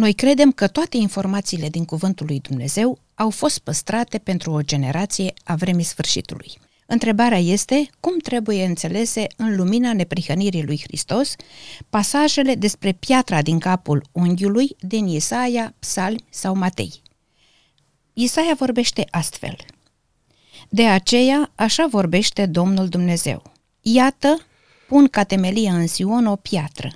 Noi credem că toate informațiile din Cuvântul lui Dumnezeu au fost păstrate pentru o generație a vremii sfârșitului. Întrebarea este cum trebuie înțelese în lumina neprihănirii lui Hristos pasajele despre piatra din capul unghiului din Isaia, Psalmi sau Matei. Isaia vorbește astfel. De aceea, așa vorbește Domnul Dumnezeu. Iată, pun ca temelie în Sion o piatră,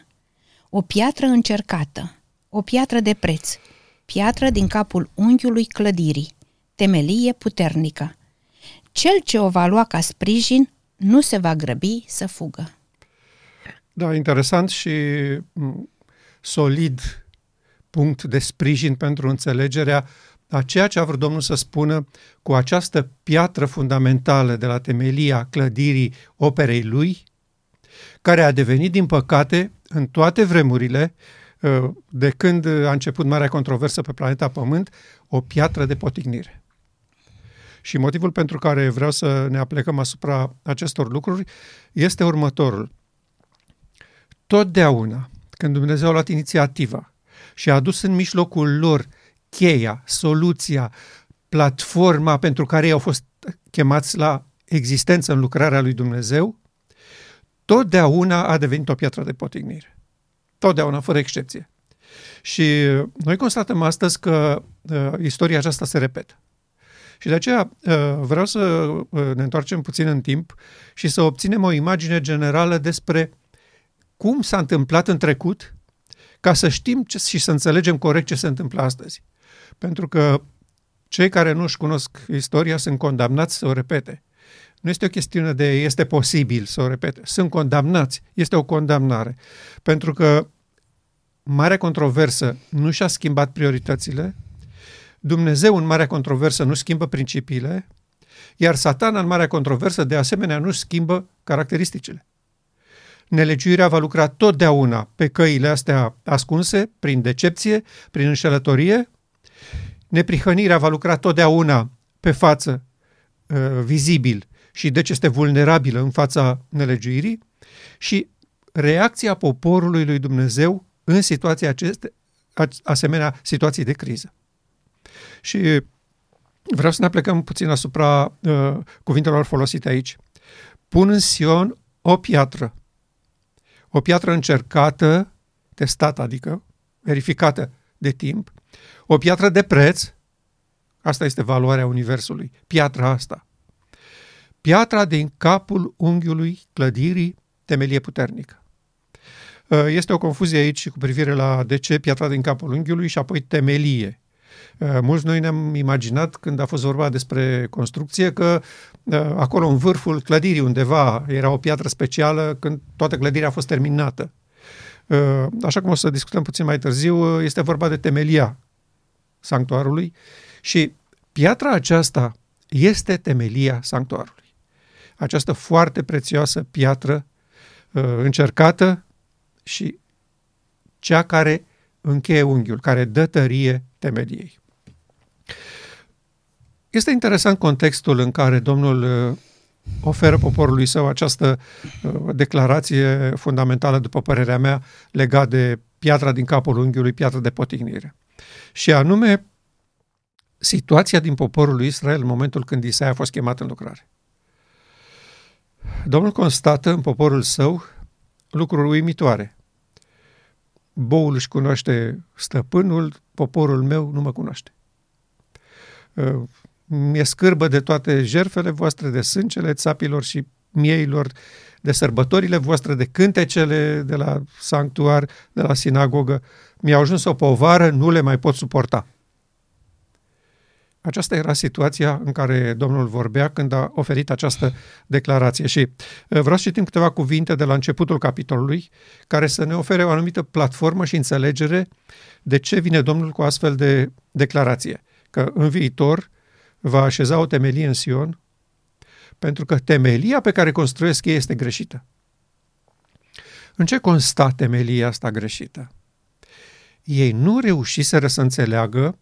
o piatră încercată, o piatră de preț, piatră din capul unghiului clădirii, temelie puternică. Cel ce o va lua ca sprijin nu se va grăbi să fugă. Da, interesant și solid punct de sprijin pentru înțelegerea a ceea ce a vrut Domnul să spună cu această piatră fundamentală de la temelia clădirii operei lui, care a devenit, din păcate, în toate vremurile, ă, de când a început marea controversă pe planeta Pământ, o piatră de potignire. Și motivul pentru care vreau să ne aplecăm asupra acestor lucruri este următorul. Totdeauna, când Dumnezeu a luat inițiativa și a adus în mijlocul lor cheia, soluția, platforma pentru care ei au fost chemați la existență în lucrarea lui Dumnezeu, totdeauna a devenit o piatră de potignire. Totdeauna, fără excepție. Și noi constatăm astăzi că uh, istoria aceasta se repetă. Și de aceea uh, vreau să uh, ne întoarcem puțin în timp și să obținem o imagine generală despre cum s-a întâmplat în trecut, ca să știm ce, și să înțelegem corect ce se întâmplă astăzi. Pentru că cei care nu își cunosc istoria sunt condamnați să o repete. Nu este o chestiune de este posibil să o repete. Sunt condamnați. Este o condamnare. Pentru că marea controversă nu și-a schimbat prioritățile, Dumnezeu în marea controversă nu schimbă principiile, iar satana în marea controversă de asemenea nu schimbă caracteristicile. Nelegiuirea va lucra totdeauna pe căile astea ascunse, prin decepție, prin înșelătorie. Neprihănirea va lucra totdeauna pe față, uh, vizibil, și deci este vulnerabilă în fața nelegiuirii. Și reacția poporului lui Dumnezeu în situația aceste, asemenea situații de criză. Și vreau să ne plecăm puțin asupra uh, cuvintelor folosite aici. Pun în Sion o piatră, o piatră încercată, testată, adică verificată de timp, o piatră de preț, asta este valoarea Universului, piatra asta. Piatra din capul unghiului clădirii, temelie puternică. Uh, este o confuzie aici cu privire la de ce piatra din capul unghiului și apoi temelie. Uh, mulți noi ne-am imaginat când a fost vorba despre construcție că uh, acolo în vârful clădirii undeva era o piatră specială când toată clădirea a fost terminată. Uh, așa cum o să discutăm puțin mai târziu, este vorba de temelia sanctuarului și piatra aceasta este temelia sanctuarului. Această foarte prețioasă piatră încercată și cea care încheie unghiul, care dă tărie temeliei. Este interesant contextul în care Domnul uh, oferă poporului său această uh, declarație fundamentală, după părerea mea, legat de piatra din capul unghiului, piatra de potignire. Și anume, situația din poporul lui Israel în momentul când Isaia a fost chemat în lucrare. Domnul constată în poporul său lucruri uimitoare. Boul își cunoaște stăpânul, poporul meu nu mă cunoaște. Uh, mi-e scârbă de toate jerfele voastre, de sângele țapilor și mieilor, de sărbătorile voastre, de cântecele de la sanctuar, de la sinagogă. Mi-a ajuns o povară, nu le mai pot suporta. Aceasta era situația în care Domnul vorbea când a oferit această declarație. Și uh, vreau să citim câteva cuvinte de la începutul capitolului, care să ne ofere o anumită platformă și înțelegere de ce vine Domnul cu astfel de declarație. Că în viitor va așeza o temelie în Sion, pentru că temelia pe care construiesc ei este greșită. În ce consta temelia asta greșită? Ei nu reușiseră să înțeleagă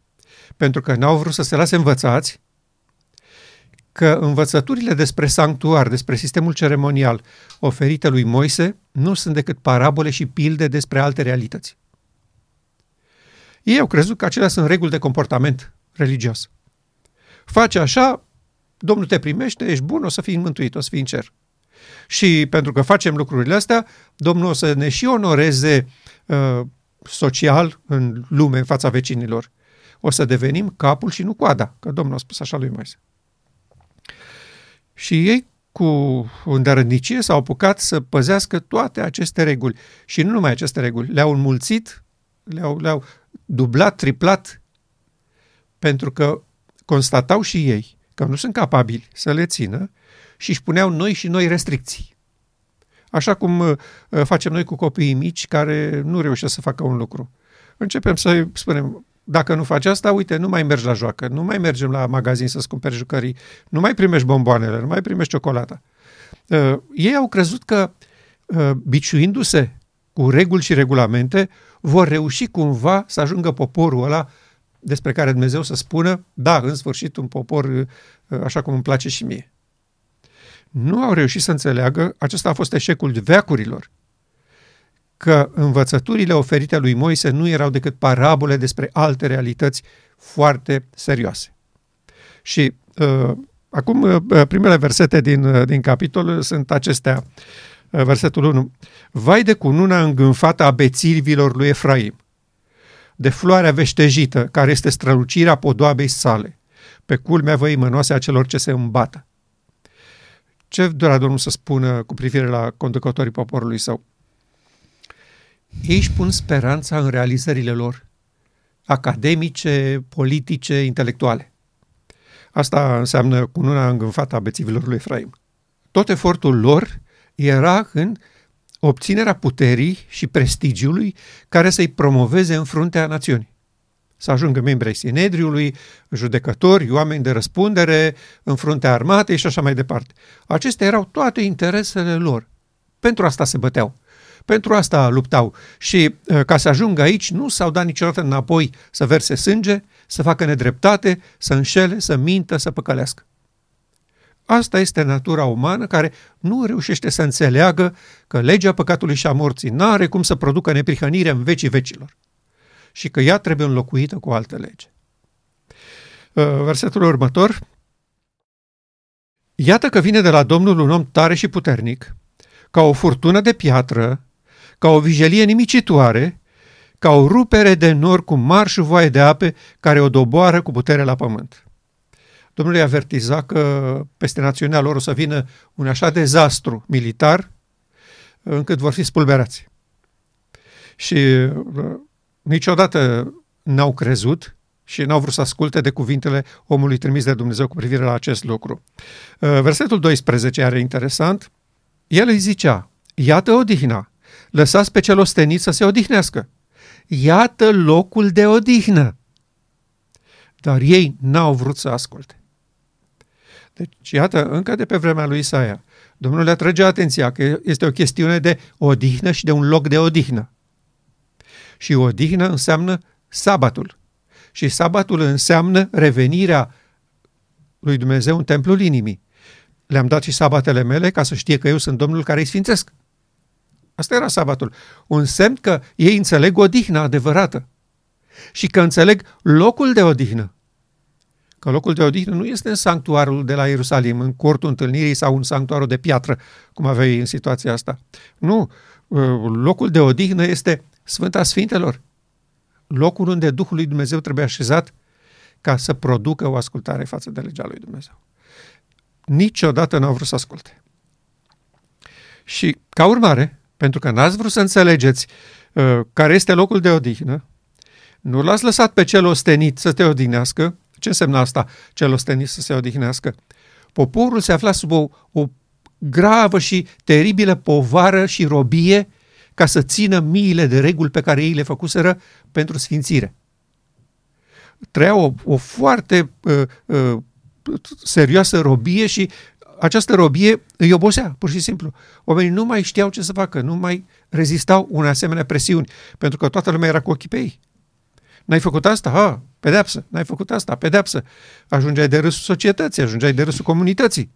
pentru că n-au vrut să se lase învățați că învățăturile despre sanctuar, despre sistemul ceremonial oferite lui Moise nu sunt decât parabole și pilde despre alte realități. Ei au crezut că acelea sunt reguli de comportament religios. Face așa, Domnul te primește, ești bun, o să fii mântuit, o să fii în cer. Și pentru că facem lucrurile astea, Domnul o să ne și onoreze uh, social în lume, în fața vecinilor. O să devenim capul și nu coada, că Domnul a spus așa lui Moise. Și ei cu îndărădnicie s-au apucat să păzească toate aceste reguli. Și nu numai aceste reguli, le-au înmulțit, le-au, le-au dublat, triplat, pentru că constatau și ei că nu sunt capabili să le țină și își puneau noi și noi restricții. Așa cum uh, facem noi cu copiii mici care nu reușesc să facă un lucru. Începem să spunem, dacă nu faci asta, uite, nu mai mergi la joacă, nu mai mergem la magazin să-ți cumperi jucării, nu mai primești bomboanele, nu mai primești ciocolata. Uh, ei au crezut că, uh, biciuindu-se cu reguli și regulamente, vor reuși cumva să ajungă poporul ăla despre care Dumnezeu să spună, da, în sfârșit un popor uh, așa cum îmi place și mie. Nu au reușit să înțeleagă, acesta a fost eșecul veacurilor, că învățăturile oferite lui Moise nu erau decât parabole despre alte realități foarte serioase. Și uh, acum uh, primele versete din, uh, din capitol sunt acestea. Uh, versetul 1. Vai de cununa îngânfată a bețilvilor lui Efraim, de floarea veștejită, care este strălucirea podoabei sale, pe culmea văii mănoase a celor ce se îmbată. Ce dorea Domnul să spună cu privire la conducătorii poporului său? Ei își pun speranța în realizările lor, academice, politice, intelectuale. Asta înseamnă cununa îngânfată a bețivilor lui Efraim. Tot efortul lor era în obținerea puterii și prestigiului care să-i promoveze în fruntea națiunii. Să ajungă membri ai Sinedriului, judecători, oameni de răspundere, în fruntea armatei și așa mai departe. Acestea erau toate interesele lor. Pentru asta se băteau. Pentru asta luptau și uh, ca să ajungă aici nu s-au dat niciodată înapoi să verse sânge, să facă nedreptate, să înșele, să mintă, să păcălească. Asta este natura umană care nu reușește să înțeleagă că legea păcatului și a morții nu are cum să producă neprihănire în vecii vecilor și că ea trebuie înlocuită cu alte lege. Uh, versetul următor. Iată că vine de la Domnul un om tare și puternic, ca o furtună de piatră, ca o vijelie nimicitoare, ca o rupere de nor cu mari și voie de ape care o doboară cu putere la pământ. Domnul i-a avertiza că peste națiunea lor o să vină un așa dezastru militar încât vor fi spulberați. Și uh, niciodată n-au crezut și n-au vrut să asculte de cuvintele omului trimis de Dumnezeu cu privire la acest lucru. Uh, versetul 12 are interesant. El îi zicea, iată odihna, lăsați pe cel ostenit să se odihnească. Iată locul de odihnă. Dar ei n-au vrut să asculte. Deci, iată, încă de pe vremea lui Isaia, Domnul le atrage atenția că este o chestiune de odihnă și de un loc de odihnă. Și odihnă înseamnă sabatul. Și sabatul înseamnă revenirea lui Dumnezeu în templul inimii. Le-am dat și sabatele mele ca să știe că eu sunt Domnul care îi sfințesc. Asta era sabatul. Un semn că ei înțeleg odihna adevărată și că înțeleg locul de odihnă. Că locul de odihnă nu este în sanctuarul de la Ierusalim, în cortul întâlnirii sau în sanctuarul de piatră, cum aveai în situația asta. Nu, uh, locul de odihnă este Sfânta Sfintelor. Locul unde Duhul lui Dumnezeu trebuie așezat ca să producă o ascultare față de legea lui Dumnezeu. Niciodată n-au vrut să asculte. Și, ca urmare, pentru că n-ați vrut să înțelegeți uh, care este locul de odihnă, nu l-ați lăsat pe cel ostenit să te odihnească. Ce înseamnă asta, cel ostenit să se odihnească? Poporul se afla sub o, o gravă și teribilă povară și robie ca să țină miile de reguli pe care ei le făcuseră pentru sfințire. Trăiau o, o foarte uh, uh, serioasă robie și această robie îi obosea, pur și simplu. Oamenii nu mai știau ce să facă, nu mai rezistau unei asemenea presiuni, pentru că toată lumea era cu ochii pe ei. N-ai făcut asta? Ha, pedeapsă. N-ai făcut asta? Pedeapsă. Ajungeai de râsul societății, ajungeai de râsul comunității.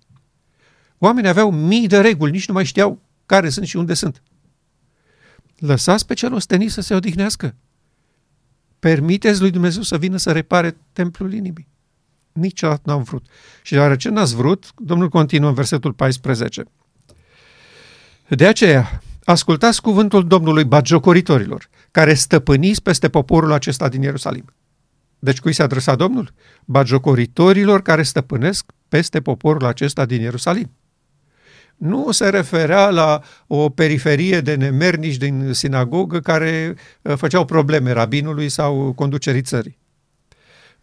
Oamenii aveau mii de reguli, nici nu mai știau care sunt și unde sunt. Lăsați pe cel ostenit să se odihnească. permiteți lui Dumnezeu să vină să repare templul inimii. Niciodată n-am vrut. Și deoarece n-ați vrut, Domnul continuă în versetul 14. De aceea, ascultați cuvântul Domnului bagiocoritorilor, care stăpâniți peste poporul acesta din Ierusalim. Deci cui se adresa Domnul? Bagiocoritorilor care stăpânesc peste poporul acesta din Ierusalim. Nu se referea la o periferie de nemernici din sinagogă care uh, făceau probleme rabinului sau conducerii țării.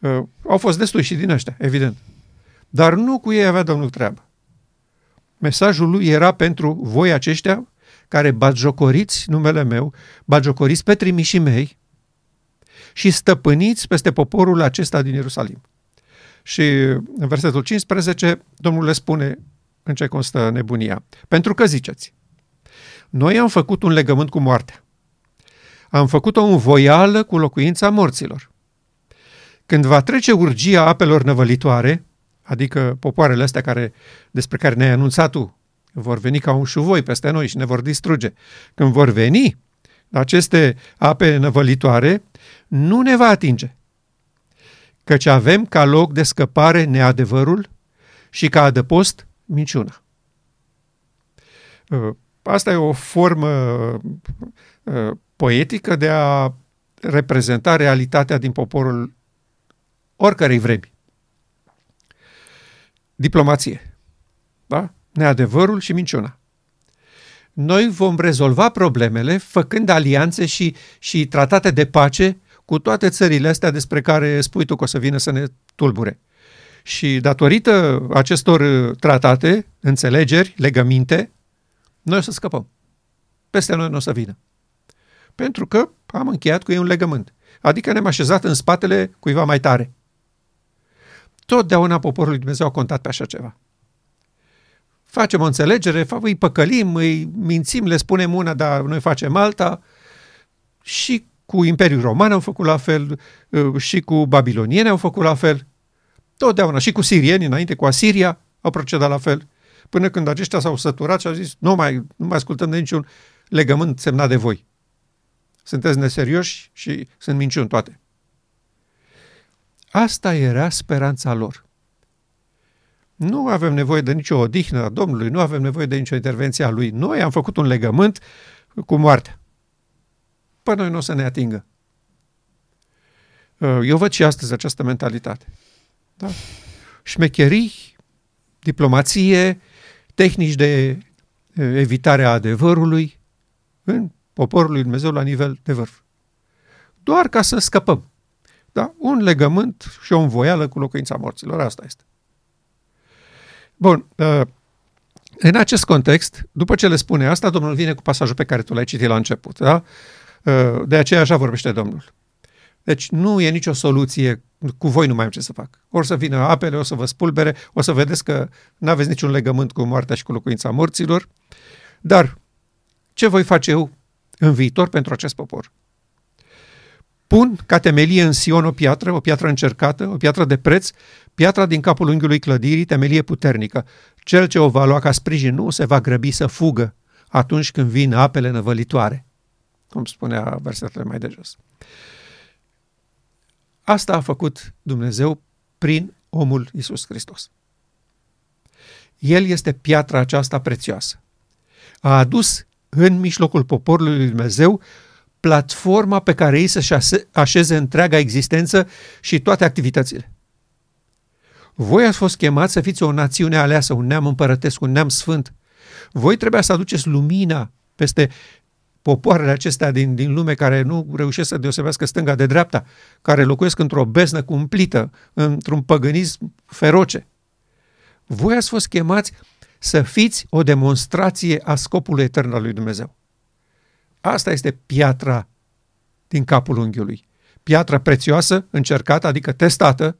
Uh, au fost destui și din ăștia, evident. Dar nu cu ei avea Domnul treabă. Mesajul lui era pentru voi aceștia care bagiocoriți numele meu, bagiocoriți pe trimișii mei și stăpâniți peste poporul acesta din Ierusalim. Și în versetul 15, Domnul le spune în ce constă nebunia. Pentru că ziceți, noi am făcut un legământ cu moartea. Am făcut-o învoială cu locuința morților. Când va trece urgia apelor năvălitoare, adică popoarele astea care, despre care ne-ai anunțat tu, vor veni ca un șuvoi peste noi și ne vor distruge. Când vor veni aceste ape năvălitoare, nu ne va atinge, căci avem ca loc de scăpare neadevărul și ca adăpost minciuna. Uh, asta e o formă uh, poetică de a reprezenta realitatea din poporul oricărei vremi. Diplomație. Da? Neadevărul și minciuna. Noi vom rezolva problemele făcând alianțe și, și tratate de pace cu toate țările astea despre care spui tu că o să vină să ne tulbure. Și datorită acestor uh, tratate, înțelegeri, legăminte, noi o să scăpăm. Peste noi nu o să vină. Pentru că am încheiat cu ei un legământ. Adică ne-am așezat în spatele cuiva mai tare. Totdeauna poporul lui Dumnezeu a contat pe așa ceva. Facem o înțelegere, îi păcălim, îi mințim, le spunem una, dar noi facem alta. Și cu Imperiul Roman au făcut la fel, uh, și cu babilonieni au făcut la fel. Totdeauna. Și cu sirieni, înainte cu Asiria, au procedat la fel. Până când aceștia s-au săturat și au zis, nu mai, nu mai ascultăm de niciun legământ semnat de voi. Sunteți neserioși și sunt minciuni toate. Asta era speranța lor. Nu avem nevoie de nicio odihnă a Domnului, nu avem nevoie de nicio intervenție a Lui. Noi am făcut un legământ cu moartea. Păi noi nu o să ne atingă. Eu văd și astăzi această mentalitate. Da? Șmecherii, diplomație, tehnici de evitare a adevărului în poporul lui Dumnezeu la nivel de vârf. Doar ca să scăpăm. Da? Un legământ și o învoială cu locuința morților. Asta este. Bun. În acest context, după ce le spune asta, Domnul vine cu pasajul pe care tu l-ai citit la început. Da? De aceea așa vorbește Domnul. Deci nu e nicio soluție, cu voi nu mai am ce să fac. O să vină apele, o să vă spulbere, o să vedeți că nu aveți niciun legământ cu moartea și cu locuința morților. Dar ce voi face eu în viitor pentru acest popor? Pun ca temelie în Sion o piatră, o piatră încercată, o piatră de preț, piatra din capul unghiului clădirii, temelie puternică. Cel ce o va lua ca sprijin nu se va grăbi să fugă atunci când vin apele năvălitoare, cum spunea versetele mai de jos. Asta a făcut Dumnezeu prin omul Isus Hristos. El este piatra aceasta prețioasă. A adus în mijlocul poporului lui Dumnezeu platforma pe care ei să-și așeze întreaga existență și toate activitățile. Voi ați fost chemați să fiți o națiune aleasă, un neam împărătesc, un neam sfânt. Voi trebuia să aduceți lumina peste popoarele acestea din, din lume care nu reușesc să deosebească stânga de dreapta, care locuiesc într-o beznă cumplită, într-un păgânism feroce. Voi ați fost chemați să fiți o demonstrație a scopului etern al lui Dumnezeu. Asta este piatra din capul unghiului. Piatra prețioasă, încercată, adică testată.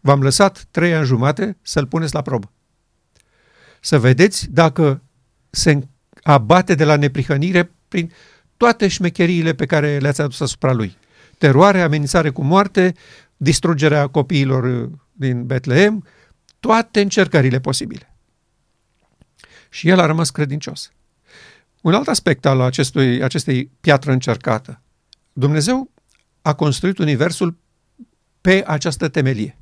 V-am lăsat trei ani jumate să-l puneți la probă. Să vedeți dacă se abate de la neprihănire prin toate șmecheriile pe care le-ați adus asupra lui. Teroare, amenințare cu moarte, distrugerea copiilor uh, din Betlehem, toate încercările posibile. Și el a rămas credincios. Un alt aspect al acestui, acestei piatră încercată. Dumnezeu a construit Universul pe această temelie,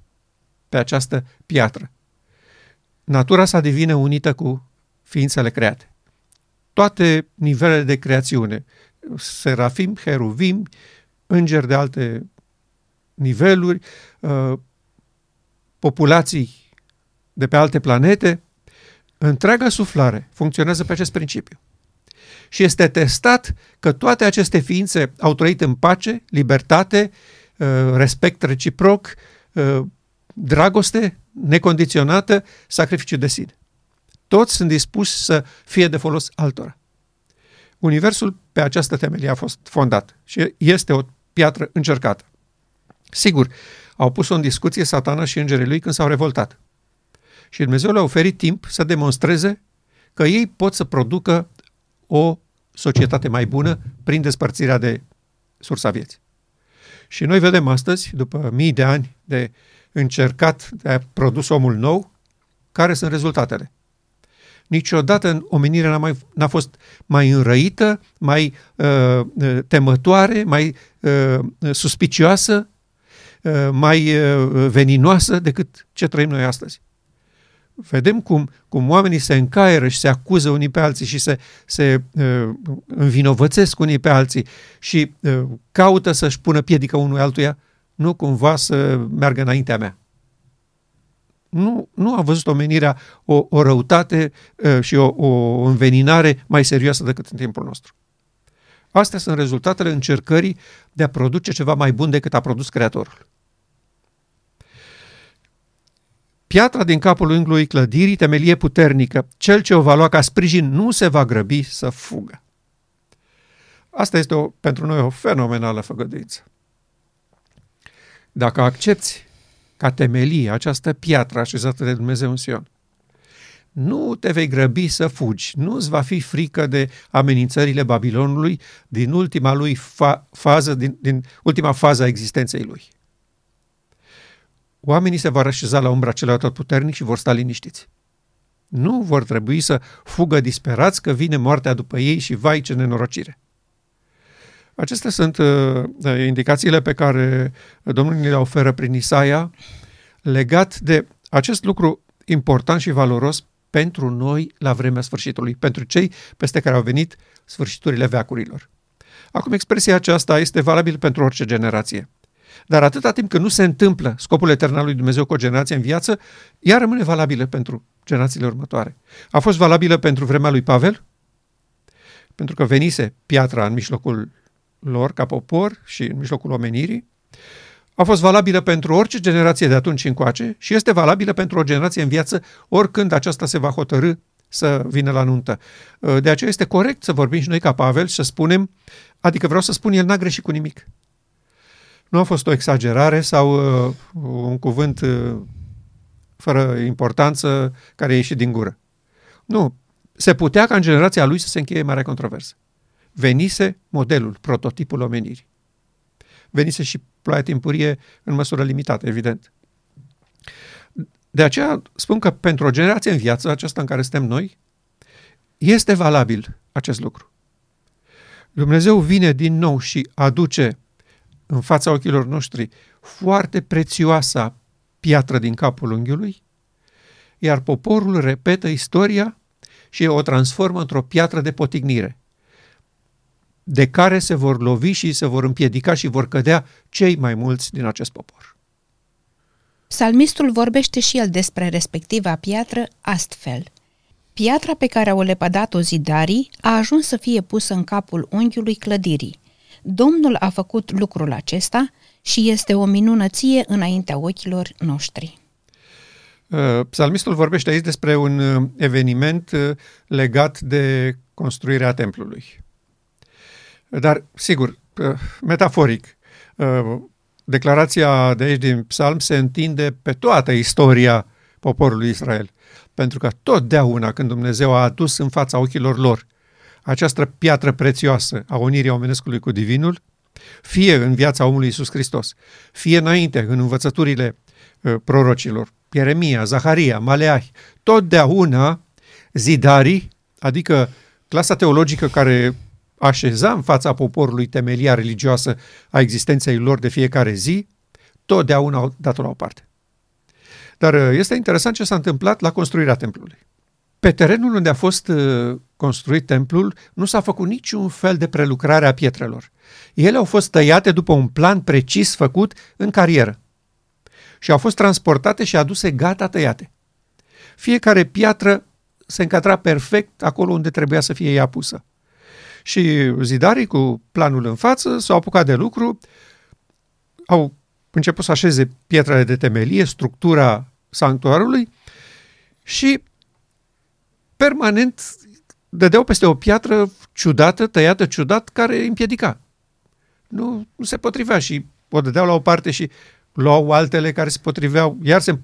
pe această piatră. Natura sa devine unită cu ființele create. Toate nivelele de creațiune, serafim, heruvim, îngeri de alte niveluri, uh, populații de pe alte planete, întreaga suflare funcționează pe acest principiu. Și este testat că toate aceste ființe au trăit în pace, libertate, uh, respect reciproc, uh, dragoste necondiționată, sacrificiu de sine. Toți sunt dispuși să fie de folos altora. Universul pe această temelie a fost fondat și este o piatră încercată. Sigur, au pus-o în discuție satana și îngerii lui când s-au revoltat. Și Dumnezeu le-a oferit timp să demonstreze că ei pot să producă o societate mai bună prin despărțirea de sursa vieții. Și noi vedem astăzi, după mii de ani de încercat de a produs omul nou, care sunt rezultatele. Niciodată în omenire n-a, mai, n-a fost mai înrăită, mai uh, uh temătoare, mai uh, suspicioasă, uh, mai uh, veninoasă decât ce trăim noi astăzi. Vedem cum, cum oamenii se încaieră și se acuză unii pe alții și se, se uh, învinovățesc unii pe alții și uh, caută să-și pună piedică unul altuia, nu cumva să meargă înaintea mea. Nu, nu a văzut omenirea o, o răutate uh, și o, o înveninare mai serioasă decât în timpul nostru. Astea sunt rezultatele încercării de a produce ceva mai bun decât a produs Creatorul. Piatra din capul unghiului clădirii, temelie puternică, cel ce o va lua ca sprijin nu se va grăbi să fugă. Asta este o, pentru noi o fenomenală făgăduință. Dacă accepti ca temelie această piatră așezată de Dumnezeu în Sion, nu te vei grăbi să fugi, nu îți va fi frică de amenințările Babilonului din ultima lui fa- fază, din, din ultima fază a existenței lui. Oamenii se vor așeza la umbra celui puternic și vor sta liniștiți. Nu vor trebui să fugă disperați că vine moartea după ei și vai ce nenorocire. Acestea sunt uh, indicațiile pe care Domnul ne le oferă prin Isaia legat de acest lucru important și valoros pentru noi la vremea sfârșitului, pentru cei peste care au venit sfârșiturile veacurilor. Acum, expresia aceasta este valabilă pentru orice generație. Dar atâta timp când nu se întâmplă scopul etern al lui Dumnezeu cu o generație în viață, ea rămâne valabilă pentru generațiile următoare. A fost valabilă pentru vremea lui Pavel, pentru că venise piatra în mijlocul lor ca popor și în mijlocul omenirii, a fost valabilă pentru orice generație de atunci încoace și este valabilă pentru o generație în viață oricând aceasta se va hotărâ să vină la nuntă. De aceea este corect să vorbim și noi ca Pavel și să spunem, adică vreau să spun, el n-a greșit cu nimic. Nu a fost o exagerare sau uh, un cuvânt uh, fără importanță care a ieșit din gură. Nu. Se putea ca în generația lui să se încheie mare controversă venise modelul, prototipul omenirii. Venise și ploaia timpurie în măsură limitată, evident. De aceea spun că pentru o generație în viață, aceasta în care suntem noi, este valabil acest lucru. Dumnezeu vine din nou și aduce în fața ochilor noștri foarte prețioasa piatră din capul unghiului, iar poporul repetă istoria și o transformă într-o piatră de potignire de care se vor lovi și se vor împiedica și vor cădea cei mai mulți din acest popor. Psalmistul vorbește și el despre respectiva piatră astfel. Piatra pe care au lepădat-o zidarii a ajuns să fie pusă în capul unghiului clădirii. Domnul a făcut lucrul acesta și este o minunăție înaintea ochilor noștri. Uh, psalmistul vorbește aici despre un uh, eveniment uh, legat de construirea templului. Dar, sigur, metaforic, declarația de aici din psalm se întinde pe toată istoria poporului Israel. Pentru că totdeauna când Dumnezeu a adus în fața ochilor lor această piatră prețioasă a unirii omenescului cu divinul, fie în viața omului Iisus Hristos, fie înainte în învățăturile prorocilor, Ieremia, Zaharia, Maleahi, totdeauna zidarii, adică clasa teologică care așeza în fața poporului temelia religioasă a existenței lor de fiecare zi, totdeauna au dat-o la o parte. Dar uh, este interesant ce s-a întâmplat la construirea templului. Pe terenul unde a fost uh, construit templul, nu s-a făcut niciun fel de prelucrare a pietrelor. Ele au fost tăiate după un plan precis făcut în carieră și au fost transportate și aduse gata tăiate. Fiecare piatră se încadra perfect acolo unde trebuia să fie ea pusă. Și zidarii cu planul în față s-au apucat de lucru, au început să așeze pietrele de temelie, structura sanctuarului și permanent dădeau peste o piatră ciudată, tăiată ciudat, care îi împiedica. Nu, nu se potrivea și o dădeau la o parte și luau altele care se potriveau, iar se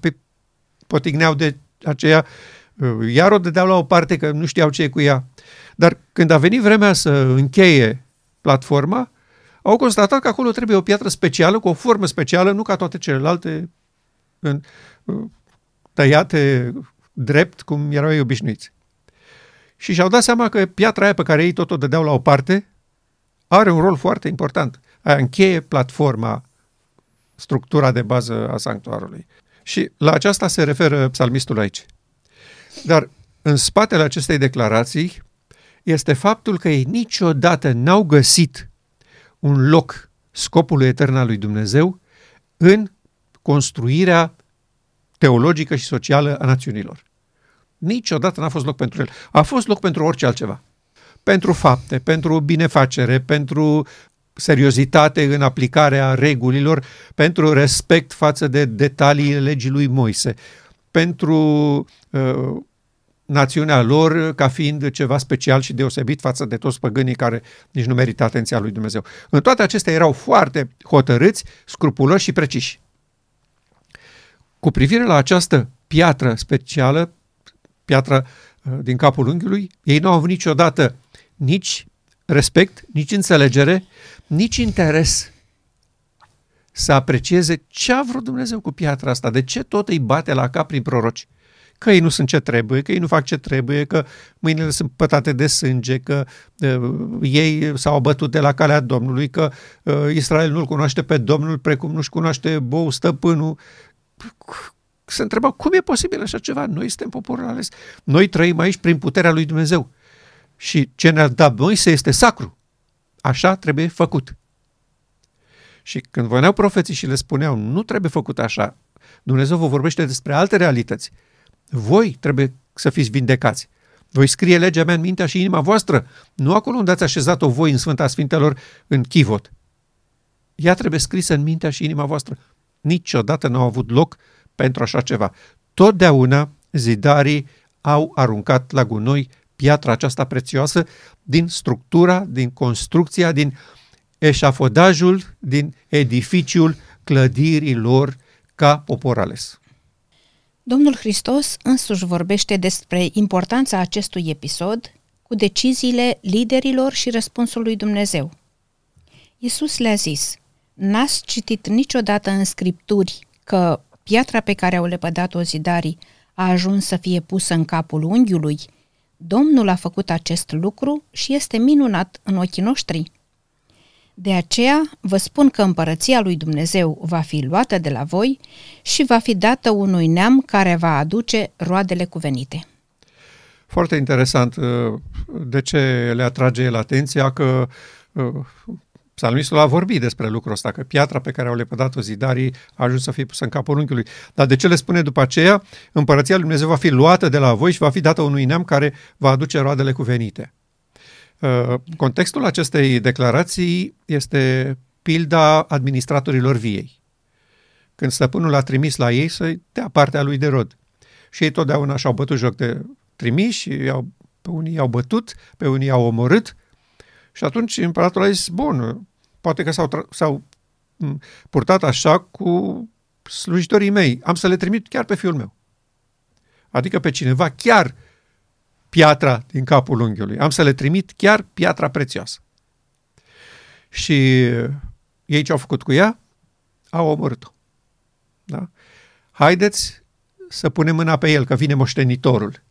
potigneau de aceea, iar o dădeau la o parte că nu știau ce e cu ea. Dar când a venit vremea să încheie platforma, au constatat că acolo trebuie o piatră specială, cu o formă specială, nu ca toate celelalte în, tăiate drept, cum erau ei obișnuiți. Și și-au dat seama că piatra aia pe care ei tot o dădeau la o parte are un rol foarte important. Aia încheie platforma, structura de bază a sanctuarului. Și la aceasta se referă psalmistul aici. Dar în spatele acestei declarații este faptul că ei niciodată n-au găsit un loc scopului etern al lui Dumnezeu în construirea teologică și socială a națiunilor. Niciodată n-a fost loc pentru el. A fost loc pentru orice altceva. Pentru fapte, pentru binefacere, pentru seriozitate în aplicarea regulilor, pentru respect față de detaliile legii lui Moise, pentru uh, națiunea lor ca fiind ceva special și deosebit față de toți păgânii care nici nu merită atenția lui Dumnezeu. În toate acestea erau foarte hotărâți, scrupuloși și preciși. Cu privire la această piatră specială, piatră uh, din capul unghiului, ei nu au avut niciodată nici respect, nici înțelegere, nici interes să aprecieze ce a vrut Dumnezeu cu piatra asta, de ce tot îi bate la cap prin proroci că ei nu sunt ce trebuie, că ei nu fac ce trebuie, că mâinile sunt pătate de sânge, că uh, ei s-au bătut de la calea Domnului, că uh, Israel nu-L cunoaște pe Domnul precum nu-și cunoaște bou stăpânul. Se întreba cum e posibil așa ceva? Noi suntem poporul ales. Noi trăim aici prin puterea lui Dumnezeu. Și ce ne-a dat Moise este sacru. Așa trebuie făcut. Și când veneau profeții și le spuneau, nu trebuie făcut așa, Dumnezeu vă vorbește despre alte realități. Voi trebuie să fiți vindecați. Voi scrie legea mea în mintea și inima voastră, nu acolo unde ați așezat-o voi în Sfânta Sfintelor, în chivot. Ea trebuie scrisă în mintea și inima voastră. Niciodată nu au avut loc pentru așa ceva. Totdeauna zidarii au aruncat la gunoi piatra aceasta prețioasă din structura, din construcția, din eșafodajul, din edificiul clădirii lor ca popor ales. Domnul Hristos însuși vorbește despre importanța acestui episod cu deciziile liderilor și răspunsul lui Dumnezeu. Iisus le-a zis, N-ați citit niciodată în scripturi că piatra pe care au lepădat-o zidarii a ajuns să fie pusă în capul unghiului? Domnul a făcut acest lucru și este minunat în ochii noștri. De aceea vă spun că împărăția lui Dumnezeu va fi luată de la voi și va fi dată unui neam care va aduce roadele cuvenite. Foarte interesant. Uh, de ce le atrage el atenția că uh, Psalmistul a vorbit despre lucrul ăsta, că piatra pe care au lepădat-o zidarii a ajuns să fie pusă în capul unchiului. Dar de ce le spune după aceea? Împărăția lui Dumnezeu va fi luată de la voi și va fi dată unui neam care va aduce roadele cuvenite. Uh, contextul acestei declarații este pilda administratorilor viei. Când stăpânul a trimis la ei să dea partea lui de rod. Și ei totdeauna și-au bătut joc de trimiși, i-au, pe unii i-au bătut, pe unii i-au omorât. Și atunci împăratul a zis, bun, poate că s-au, tra- s-au purtat așa cu slujitorii mei. Am să le trimit chiar pe fiul meu. Adică pe cineva chiar piatra din capul unghiului. Am să le trimit chiar piatra prețioasă. Și ei ce au făcut cu ea? Au omorât-o. Da? Haideți să punem mâna pe el, că vine moștenitorul.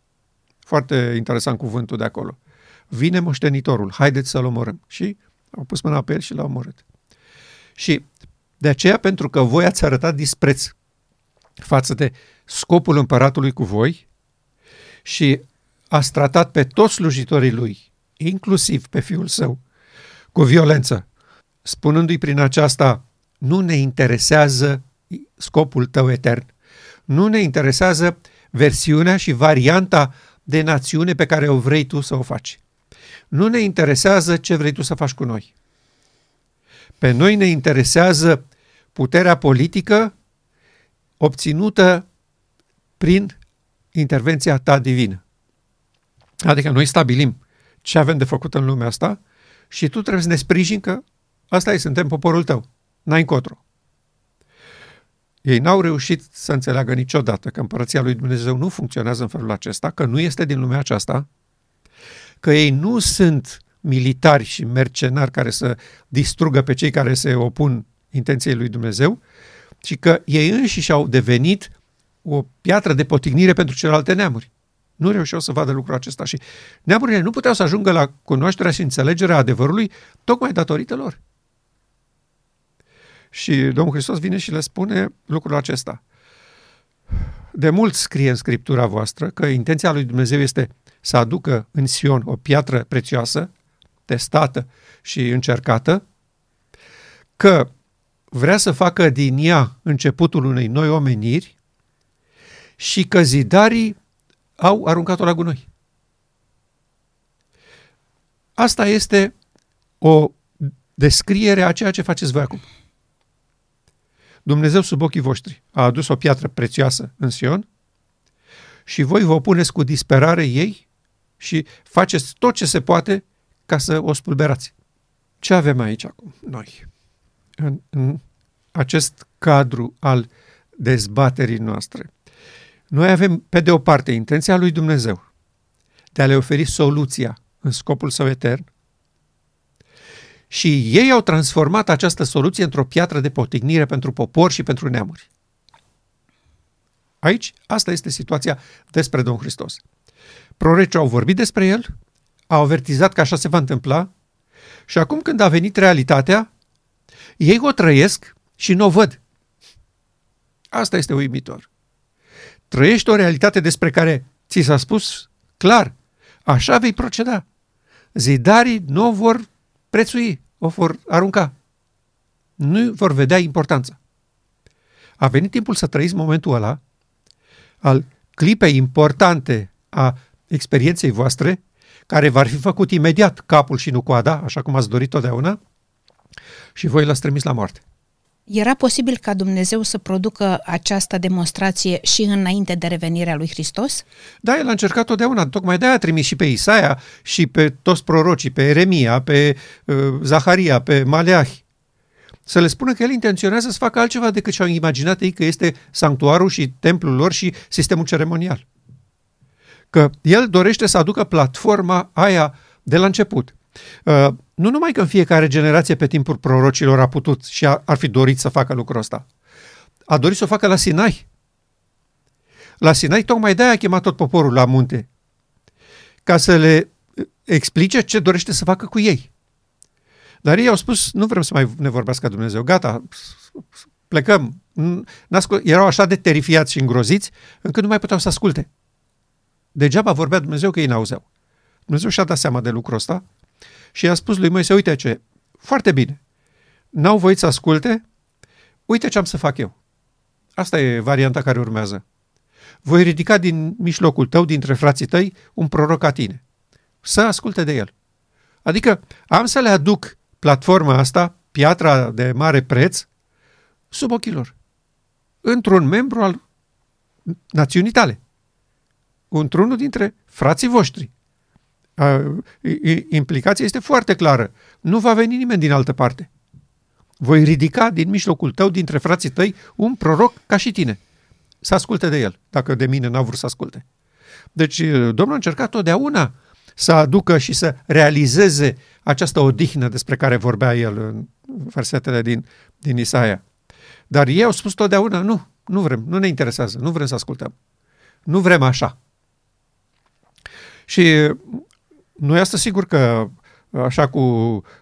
Foarte interesant cuvântul de acolo. Vine moștenitorul, haideți să-l omorâm. Și au pus mâna pe el și l-au omorât. Și de aceea, pentru că voi ați arătat dispreț față de scopul împăratului cu voi și ați tratat pe toți slujitorii lui, inclusiv pe fiul său, cu violență, spunându-i prin aceasta, nu ne interesează scopul tău etern, nu ne interesează versiunea și varianta de națiune pe care o vrei tu să o faci. Nu ne interesează ce vrei tu să faci cu noi. Pe noi ne interesează puterea politică obținută prin intervenția ta divină. Adică noi stabilim ce avem de făcut în lumea asta și tu trebuie să ne sprijin că asta e, suntem poporul tău. N-ai încotro. Ei n-au reușit să înțeleagă niciodată că împărăția lui Dumnezeu nu funcționează în felul acesta, că nu este din lumea aceasta, că ei nu sunt militari și mercenari care să distrugă pe cei care se opun intenției lui Dumnezeu, ci că ei înșiși au devenit o piatră de potignire pentru celelalte neamuri. Nu reușeau să vadă lucrul acesta și neamurile nu puteau să ajungă la cunoașterea și înțelegerea adevărului tocmai datorită lor. Și Domnul Hristos vine și le spune lucrul acesta. De mult scrie în Scriptura voastră că intenția lui Dumnezeu este să aducă în Sion o piatră prețioasă, testată și încercată, că vrea să facă din ea începutul unei noi omeniri și că zidarii au aruncat-o la gunoi. Asta este o descriere a ceea ce faceți voi acum. Dumnezeu sub ochii voștri a adus o piatră prețioasă în Sion și voi vă opuneți cu disperare ei și faceți tot ce se poate ca să o spulberați. Ce avem aici acum noi? În, în acest cadru al dezbaterii noastre. Noi avem, pe de o parte, intenția lui Dumnezeu de a le oferi soluția în scopul său etern și ei au transformat această soluție într-o piatră de potignire pentru popor și pentru neamuri. Aici, asta este situația despre Domnul Hristos. Prorocii au vorbit despre el, au avertizat că așa se va întâmpla și acum când a venit realitatea, ei o trăiesc și nu o văd. Asta este uimitor. Trăiești o realitate despre care ți s-a spus clar, așa vei proceda. Zidarii nu o vor prețui, o vor arunca. Nu vor vedea importanța. A venit timpul să trăiți momentul ăla al clipei importante a experienței voastre, care va fi făcut imediat capul și nu coada, așa cum ați dorit totdeauna, și voi l-ați trimis la moarte. Era posibil ca Dumnezeu să producă această demonstrație și înainte de revenirea lui Hristos? Da, el a încercat totdeauna. Tocmai de-aia a trimis și pe Isaia și pe toți prorocii, pe Eremia, pe uh, Zaharia, pe Maleahi. Să le spună că el intenționează să facă altceva decât și-au imaginat ei că este sanctuarul și templul lor și sistemul ceremonial. Că el dorește să aducă platforma aia de la început. Uh, nu numai că în fiecare generație pe timpul prorocilor a putut și ar fi dorit să facă lucrul ăsta, a dorit să o facă la Sinai. La Sinai tocmai de-aia a chemat tot poporul la munte, ca să le explice ce dorește să facă cu ei. Dar ei au spus, nu vrem să mai ne vorbească Dumnezeu, gata, plecăm. Erau așa de terifiați și îngroziți, încât nu mai puteau să asculte. Degeaba vorbea Dumnezeu că ei n-auzeau. Dumnezeu și-a dat seama de lucrul ăsta și i-a spus lui Moise, uite ce, foarte bine, n-au voit să asculte, uite ce am să fac eu. Asta e varianta care urmează. Voi ridica din mijlocul tău, dintre frații tăi, un proroc ca tine. Să asculte de el. Adică am să le aduc platforma asta, piatra de mare preț, sub ochii lor. Într-un membru al națiunii tale. Într-unul dintre frații voștri implicația este foarte clară. Nu va veni nimeni din altă parte. Voi ridica din mijlocul tău, dintre frații tăi, un proroc ca și tine. Să asculte de el, dacă de mine n-a vrut să asculte. Deci Domnul a încercat totdeauna să aducă și să realizeze această odihnă despre care vorbea el în versetele din, din Isaia. Dar ei au spus totdeauna, nu, nu vrem, nu ne interesează, nu vrem să ascultăm. Nu vrem așa. Și noi asta sigur că așa cu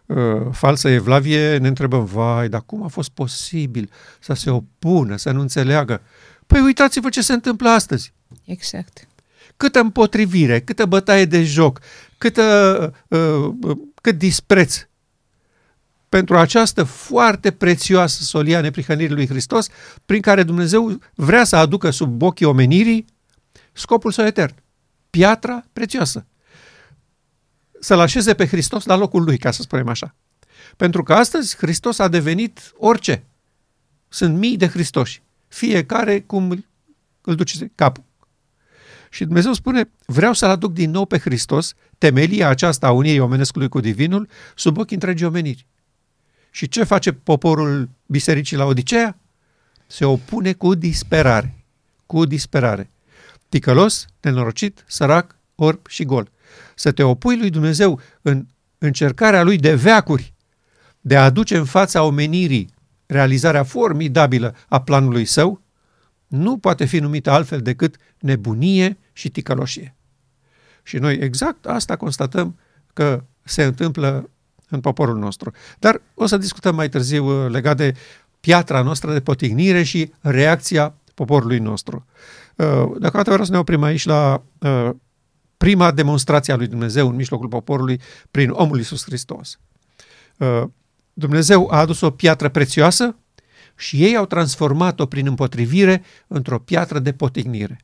uh, falsă evlavie ne întrebăm, vai, dar cum a fost posibil să se opună, să nu înțeleagă? Păi uitați-vă ce se întâmplă astăzi. Exact. Câtă împotrivire, câtă bătaie de joc, câtă, uh, uh, cât dispreț pentru această foarte prețioasă solia neprihănirii lui Hristos, prin care Dumnezeu vrea să aducă sub ochii omenirii scopul său etern. Piatra prețioasă. Să-L așeze pe Hristos la locul lui, ca să spunem așa. Pentru că astăzi Hristos a devenit orice. Sunt mii de Hristoși. Fiecare cum îl duce capul. Și Dumnezeu spune, vreau să-L aduc din nou pe Hristos, temelia aceasta a uniei omenescului cu divinul, sub ochii întregii omeniri. Și ce face poporul bisericii la Odiseea? Se opune cu disperare. Cu disperare. Ticălos, nenorocit, sărac, orb și gol. Să te opui lui Dumnezeu în încercarea lui de veacuri de a aduce în fața omenirii realizarea formidabilă a planului său, nu poate fi numită altfel decât nebunie și ticăloșie. Și noi exact asta constatăm că se întâmplă în poporul nostru. Dar o să discutăm mai târziu uh, legat de piatra noastră de potignire și reacția poporului nostru. Uh, Dacă vreau să ne oprim aici la uh, prima demonstrație a lui Dumnezeu în mijlocul poporului prin omul Iisus Hristos. Dumnezeu a adus o piatră prețioasă și ei au transformat-o prin împotrivire într-o piatră de potignire.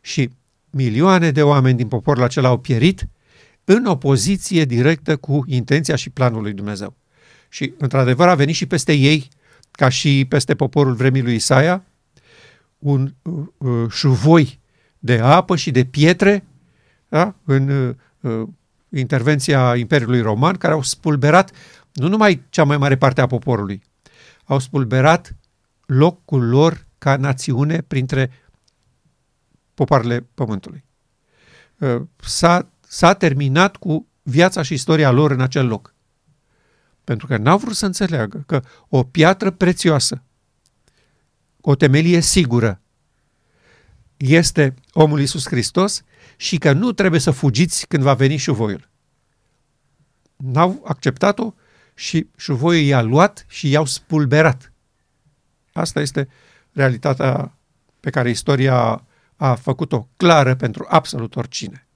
Și milioane de oameni din poporul acela au pierit în opoziție directă cu intenția și planul lui Dumnezeu. Și, într-adevăr, a venit și peste ei, ca și peste poporul vremii lui Isaia, un uh, uh, șuvoi de apă și de pietre da? în uh, uh, intervenția Imperiului Roman, care au spulberat nu numai cea mai mare parte a poporului, au spulberat locul lor ca națiune printre popoarele pământului. Uh, s-a s-a terminat cu viața și istoria lor în acel loc. Pentru că n-au vrut să înțeleagă că o piatră prețioasă, o temelie sigură, este omul Iisus Hristos și că nu trebuie să fugiți când va veni șuvoiul. N-au acceptat-o și șuvoiul i-a luat și i-au spulberat. Asta este realitatea pe care istoria a făcut-o clară pentru absolut oricine.